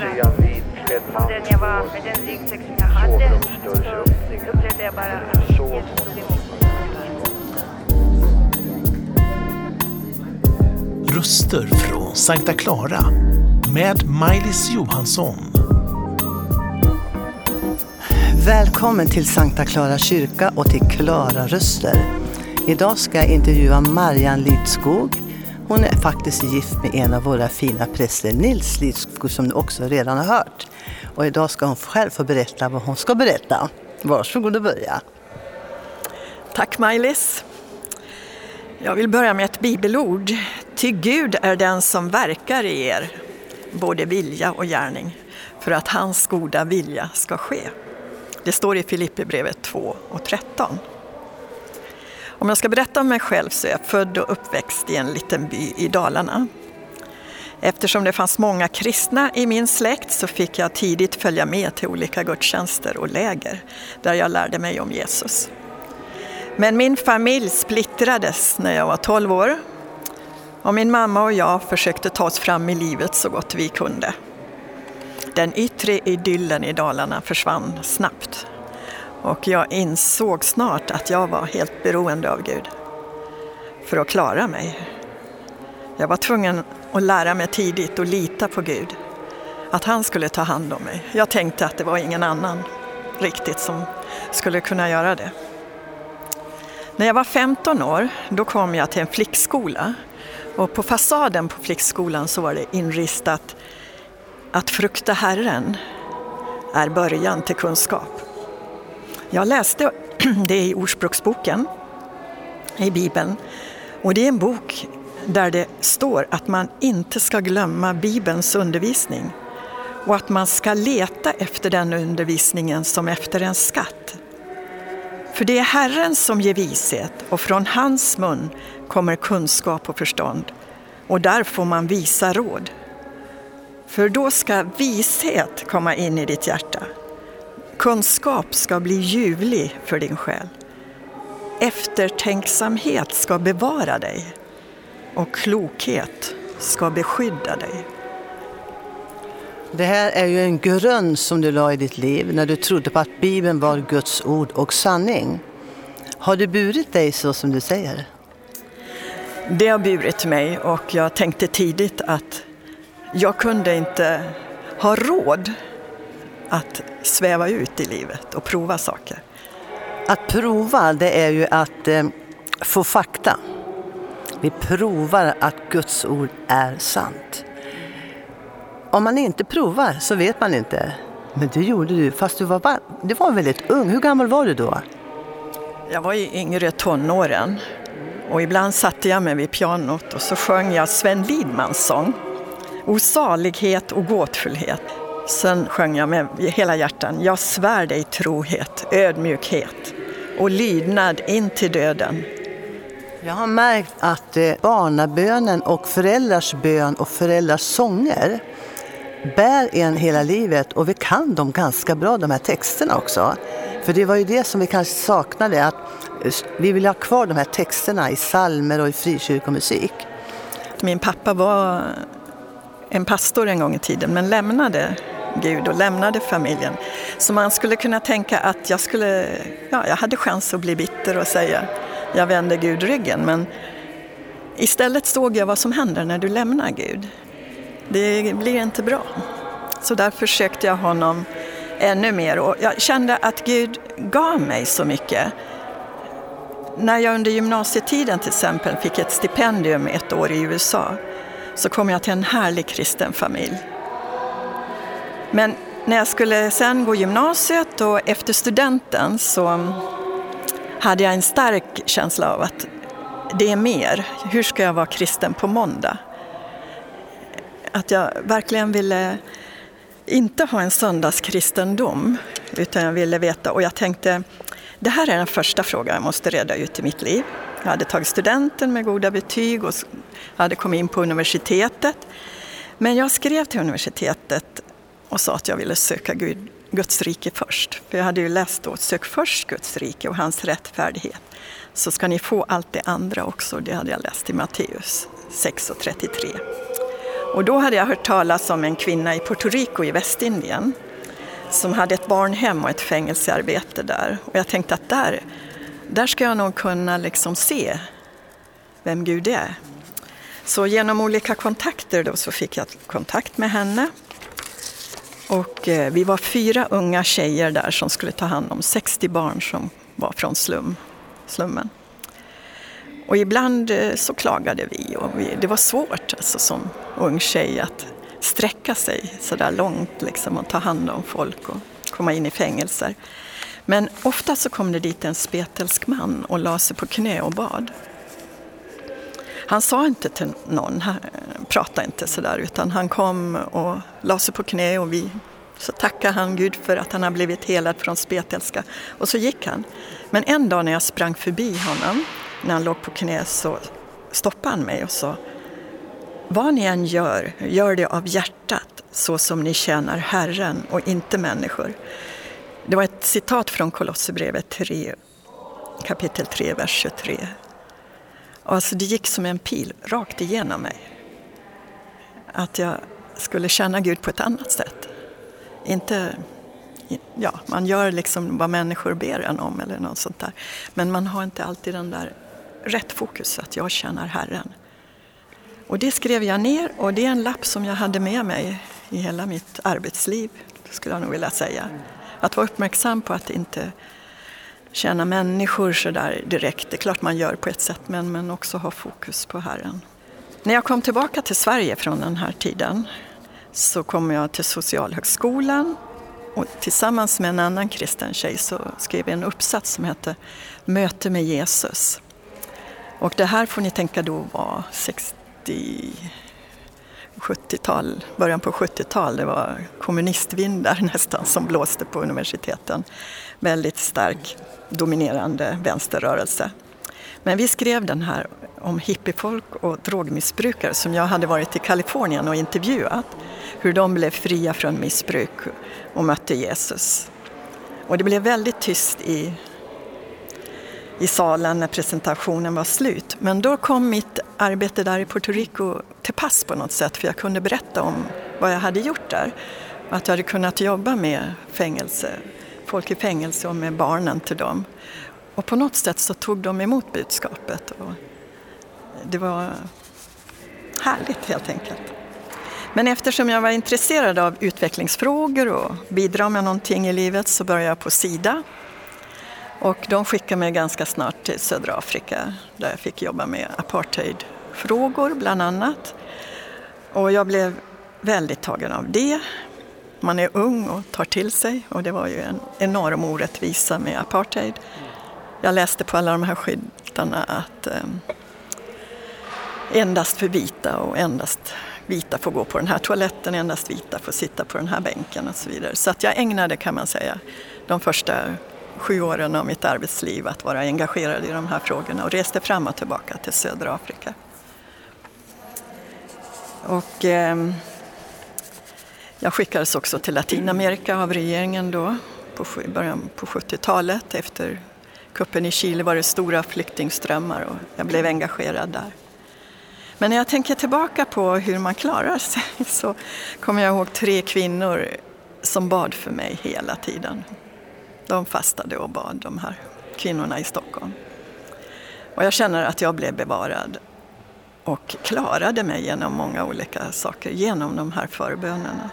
reagera på den jag var med den ryggsäck som jag hade. Så upplevde jag bara att Jesus tog emot mig. Röster från Sankta Clara med Maj-Lis Johansson. Välkommen till Sankta Clara kyrka och till Klara Röster. Idag ska jag intervjua Marianne Lidskog. Hon är faktiskt gift med en av våra fina präster, Nils Lidskog, som du också redan har hört. Och idag ska hon själv få berätta vad hon ska berätta. Varsågod och börja. Tack Maj-Lis. Jag vill börja med ett bibelord. Ty Gud är den som verkar i er, både vilja och gärning, för att hans goda vilja ska ske. Det står i Filipperbrevet 2 och 13. Om jag ska berätta om mig själv så är jag född och uppväxt i en liten by i Dalarna. Eftersom det fanns många kristna i min släkt så fick jag tidigt följa med till olika gudstjänster och läger där jag lärde mig om Jesus. Men min familj splittrades när jag var 12 år och min mamma och jag försökte ta oss fram i livet så gott vi kunde. Den yttre idyllen i Dalarna försvann snabbt och jag insåg snart att jag var helt beroende av Gud för att klara mig. Jag var tvungen att lära mig tidigt att lita på Gud, att han skulle ta hand om mig. Jag tänkte att det var ingen annan riktigt som skulle kunna göra det. När jag var 15 år då kom jag till en flickskola och på fasaden på flickskolan så var det inristat att frukta Herren är början till kunskap. Jag läste det i Ordspråksboken, i Bibeln. Och det är en bok där det står att man inte ska glömma Bibelns undervisning och att man ska leta efter den undervisningen som efter en skatt. För det är Herren som ger vishet och från hans mun kommer kunskap och förstånd och där får man visa råd. För då ska vishet komma in i ditt hjärta Kunskap ska bli ljuvlig för din själ. Eftertänksamhet ska bevara dig och klokhet ska beskydda dig. Det här är ju en grund som du la i ditt liv när du trodde på att Bibeln var Guds ord och sanning. Har det burit dig så som du säger? Det har burit mig och jag tänkte tidigt att jag kunde inte ha råd att sväva ut i livet och prova saker. Att prova, det är ju att eh, få fakta. Vi provar att Guds ord är sant. Om man inte provar så vet man inte. Men det gjorde du, fast du var, du var väldigt ung. Hur gammal var du då? Jag var i yngre tonåren och ibland satte jag mig vid pianot och så sjöng jag Sven Lidmans sång. Osalighet och gåtfullhet. Sen sjöng jag med hela hjärtan. Jag svär dig trohet, ödmjukhet och lydnad in till döden. Jag har märkt att eh, barnabönen och föräldrars bön och föräldrars sånger bär en hela livet och vi kan dem ganska bra, de här texterna också. För det var ju det som vi kanske saknade, att vi vill ha kvar de här texterna i salmer och i frikyrkomusik. Min pappa var en pastor en gång i tiden men lämnade Gud och lämnade familjen. Så man skulle kunna tänka att jag, skulle, ja, jag hade chans att bli bitter och säga jag vänder Gud ryggen. Men istället såg jag vad som händer när du lämnar Gud. Det blir inte bra. Så därför sökte jag honom ännu mer och jag kände att Gud gav mig så mycket. När jag under gymnasietiden till exempel fick ett stipendium ett år i USA så kom jag till en härlig kristen familj. Men när jag skulle sen gå gymnasiet och efter studenten så hade jag en stark känsla av att det är mer. Hur ska jag vara kristen på måndag? Att jag verkligen ville inte ha en söndagskristendom utan jag ville veta och jag tänkte det här är den första frågan jag måste reda ut i mitt liv. Jag hade tagit studenten med goda betyg och hade kommit in på universitetet. Men jag skrev till universitetet och sa att jag ville söka Gud, Guds rike först. För jag hade ju läst då, sök först Guds rike och hans rättfärdighet. Så ska ni få allt det andra också, det hade jag läst i Matteus 6 och 33. Och då hade jag hört talas om en kvinna i Puerto Rico i Västindien som hade ett barnhem och ett fängelsearbete där. Och jag tänkte att där, där ska jag nog kunna liksom se vem Gud är. Så genom olika kontakter då så fick jag kontakt med henne. Och eh, vi var fyra unga tjejer där som skulle ta hand om 60 barn som var från slum, slummen. Och ibland eh, så klagade vi och vi, det var svårt alltså, som ung tjej att sträcka sig så där långt liksom, och ta hand om folk och komma in i fängelser. Men ofta så kom det dit en spetälsk man och la sig på knä och bad. Han sa inte till någon, han eh, pratade inte sådär, utan han kom och la sig på knä och vi så tackade han Gud för att han har blivit helad från spetälska. Och så gick han. Men en dag när jag sprang förbi honom, när han låg på knä, så stoppade han mig och sa Vad ni än gör, gör det av hjärtat så som ni tjänar Herren och inte människor. Det var ett citat från Kolosserbrevet 3, kapitel 3, vers 23. Alltså det gick som en pil rakt igenom mig. Att jag skulle känna Gud på ett annat sätt. Inte, ja, man gör liksom vad människor ber en om eller något sånt där. Men man har inte alltid den där rätt fokus, att jag känner Herren. Och det skrev jag ner och det är en lapp som jag hade med mig i hela mitt arbetsliv, skulle jag nog vilja säga. Att vara uppmärksam på att inte tjäna människor så där direkt. Det är klart man gör på ett sätt, men, men också ha fokus på Herren. När jag kom tillbaka till Sverige från den här tiden så kom jag till Socialhögskolan och tillsammans med en annan kristen tjej så skrev jag en uppsats som hette Möte med Jesus. Och det här får ni tänka då var 60 70-tal, början på 70-tal. Det var kommunistvindar nästan som blåste på universiteten. Väldigt stark dominerande vänsterrörelse. Men vi skrev den här om hippiefolk och drogmissbrukare som jag hade varit i Kalifornien och intervjuat. Hur de blev fria från missbruk och mötte Jesus. Och det blev väldigt tyst i, i salen när presentationen var slut. Men då kom mitt arbete där i Puerto Rico till pass på något sätt för jag kunde berätta om vad jag hade gjort där. Att jag hade kunnat jobba med fängelse, folk i fängelse och med barnen till dem. Och på något sätt så tog de emot budskapet. Och det var härligt helt enkelt. Men eftersom jag var intresserad av utvecklingsfrågor och bidra med någonting i livet så började jag på Sida. Och de skickade mig ganska snart till södra Afrika där jag fick jobba med apartheidfrågor bland annat. Och jag blev väldigt tagen av det. Man är ung och tar till sig och det var ju en enorm orättvisa med apartheid. Jag läste på alla de här skyltarna att eh, endast för vita och endast vita får gå på den här toaletten, endast vita får sitta på den här bänken och så vidare. Så att jag ägnade, kan man säga, de första sju åren av mitt arbetsliv att vara engagerad i de här frågorna och reste fram och tillbaka till södra Afrika. Och eh, jag skickades också till Latinamerika av regeringen då, på början på 70-talet. Efter kuppen i Chile var det stora flyktingströmmar och jag blev engagerad där. Men när jag tänker tillbaka på hur man klarar sig så kommer jag ihåg tre kvinnor som bad för mig hela tiden. De fastade och bad, de här kvinnorna i Stockholm. Och jag känner att jag blev bevarad och klarade mig genom många olika saker, genom de här förbönerna.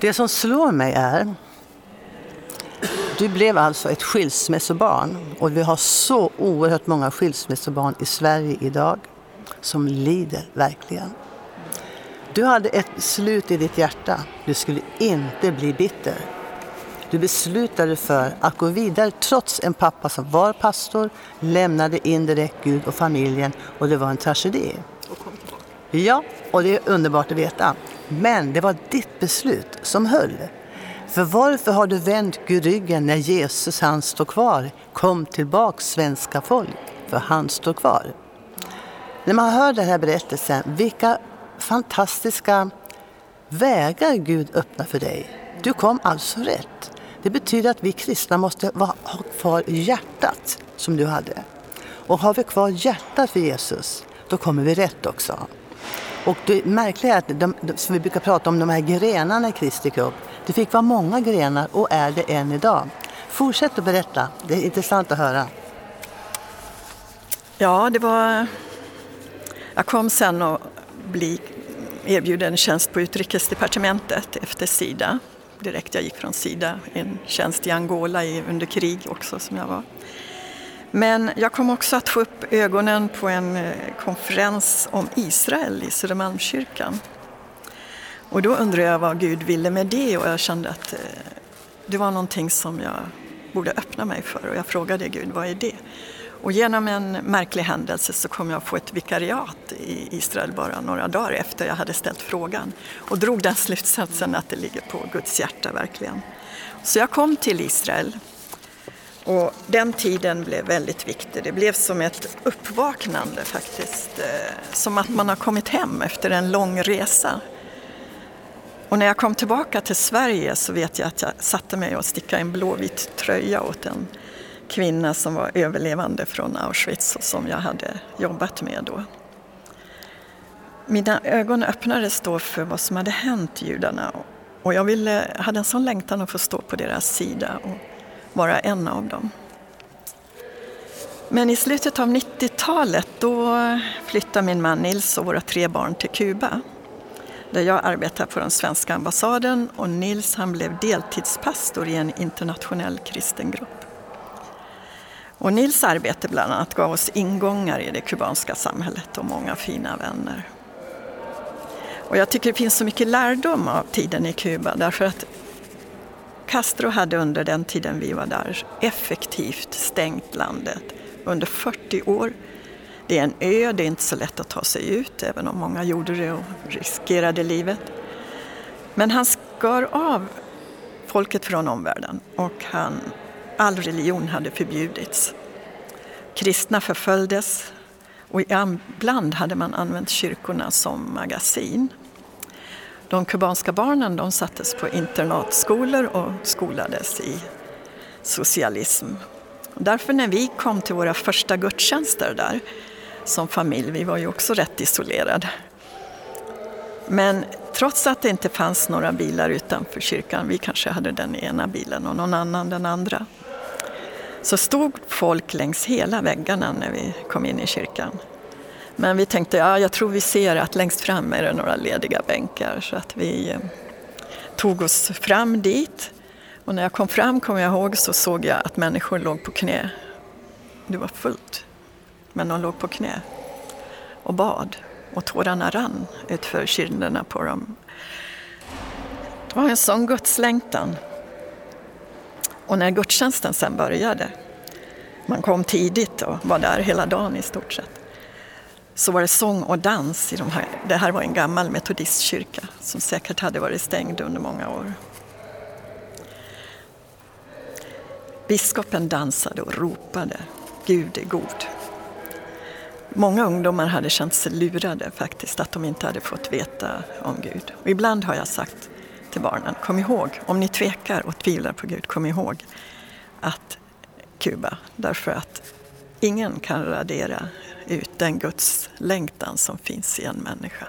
Det som slår mig är du blev alltså ett skilsmässobarn och vi har så oerhört många skilsmässobarn i Sverige idag som lider verkligen. Du hade ett beslut i ditt hjärta. Du skulle inte bli bitter. Du beslutade för att gå vidare trots en pappa som var pastor, lämnade indirekt Gud och familjen och det var en tragedi. Ja, och det är underbart att veta. Men det var ditt beslut som höll. För varför har du vänt Gud ryggen när Jesus han står kvar? Kom tillbaks svenska folk, för han står kvar. När man hör den här berättelsen, vilka fantastiska vägar Gud öppnar för dig. Du kom alltså rätt. Det betyder att vi kristna måste ha kvar hjärtat som du hade. Och har vi kvar hjärtat för Jesus, då kommer vi rätt också. Och det märkliga är att de, de, som vi brukar prata om de här grenarna i Kristi kropp, det fick vara många grenar och är det än idag. Fortsätt att berätta, det är intressant att höra. Ja, det var... Jag kom sen att bli erbjuden tjänst på utrikesdepartementet efter Sida. Direkt jag gick från Sida, en tjänst i Angola under krig också som jag var. Men jag kom också att få upp ögonen på en eh, konferens om Israel i Södermalmskyrkan. Och då undrade jag vad Gud ville med det och jag kände att eh, det var någonting som jag borde öppna mig för och jag frågade Gud, vad är det? Och genom en märklig händelse så kom jag att få ett vikariat i Israel bara några dagar efter jag hade ställt frågan och drog den slutsatsen att det ligger på Guds hjärta verkligen. Så jag kom till Israel och den tiden blev väldigt viktig. Det blev som ett uppvaknande faktiskt. Eh, som att man har kommit hem efter en lång resa. Och när jag kom tillbaka till Sverige så vet jag att jag satte mig och stickade en blåvit tröja åt en kvinna som var överlevande från Auschwitz och som jag hade jobbat med då. Mina ögon öppnades då för vad som hade hänt judarna och jag ville, hade en sån längtan att få stå på deras sida och vara en av dem. Men i slutet av 90-talet då flyttade min man Nils och våra tre barn till Kuba där jag arbetar på den svenska ambassaden och Nils han blev deltidspastor i en internationell kristen grupp. Och Nils arbete bland annat gav oss ingångar i det kubanska samhället och många fina vänner. Och jag tycker det finns så mycket lärdom av tiden i Kuba därför att Castro hade under den tiden vi var där effektivt stängt landet under 40 år. Det är en ö, det är inte så lätt att ta sig ut även om många gjorde det och riskerade livet. Men han skar av folket från omvärlden och han all religion hade förbjudits. Kristna förföljdes och ibland hade man använt kyrkorna som magasin. De kubanska barnen de sattes på internatskolor och skolades i socialism. Därför när vi kom till våra första gudstjänster där som familj, vi var ju också rätt isolerade. Men trots att det inte fanns några bilar utanför kyrkan, vi kanske hade den ena bilen och någon annan den andra, så stod folk längs hela väggarna när vi kom in i kyrkan. Men vi tänkte, ja jag tror vi ser att längst fram är det några lediga bänkar så att vi eh, tog oss fram dit. Och när jag kom fram, kom jag ihåg, så såg jag att människor låg på knä. Det var fullt, men de låg på knä och bad och tårarna rann utför kinderna på dem. Det var en sån gudslängtan. Och när gudstjänsten sen började, man kom tidigt och var där hela dagen i stort sett, så var det sång och dans i de här. Det här var en gammal metodistkyrka som säkert hade varit stängd under många år. Biskopen dansade och ropade Gud är god. Många ungdomar hade känt sig lurade faktiskt, att de inte hade fått veta om Gud. Och ibland har jag sagt till barnen. Kom ihåg, om ni tvekar och tvivlar på Gud, kom ihåg att Kuba, därför att ingen kan radera ut den Guds längtan som finns i en människa.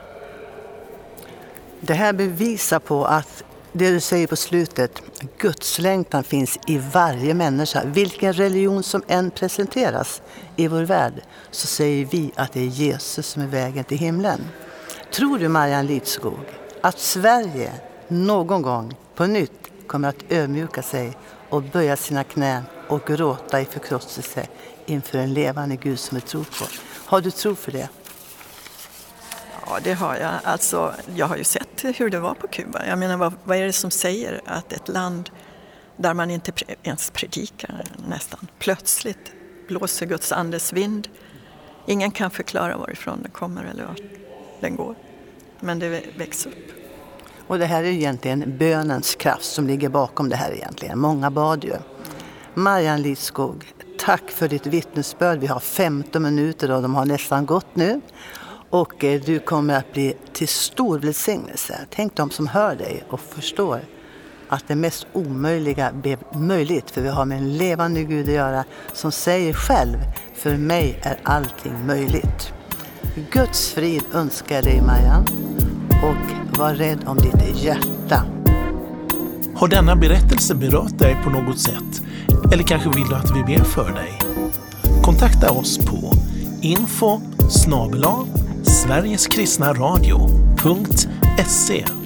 Det här bevisar på att det du säger på slutet, Guds längtan finns i varje människa. Vilken religion som än presenteras i vår värld så säger vi att det är Jesus som är vägen till himlen. Tror du, Marianne Lidskog, att Sverige någon gång på nytt kommer att ödmjuka sig och böja sina knän och gråta i förkrosselse inför en levande Gud som vi tror på. Har du tro för det? Ja, det har jag. Alltså, jag har ju sett hur det var på Kuba. Jag menar, vad, vad är det som säger att ett land där man inte ens predikar nästan, plötsligt blåser Guds andes vind. Ingen kan förklara varifrån den kommer eller vart den går. Men det växer upp. Och det här är egentligen bönens kraft som ligger bakom det här egentligen. Många bad ju. Marianne Lidskog, tack för ditt vittnesbörd. Vi har 15 minuter och de har nästan gått nu. Och eh, du kommer att bli till stor välsignelse. Tänk de som hör dig och förstår att det mest omöjliga blev möjligt. För vi har med en levande Gud att göra som säger själv, för mig är allting möjligt. Guds frid önskar jag dig Marianne och var rädd om ditt hjärta. Har denna berättelse berört dig på något sätt? Eller kanske vill du att vi ber för dig? Kontakta oss på info snabel-a sverigeskristnaradio.se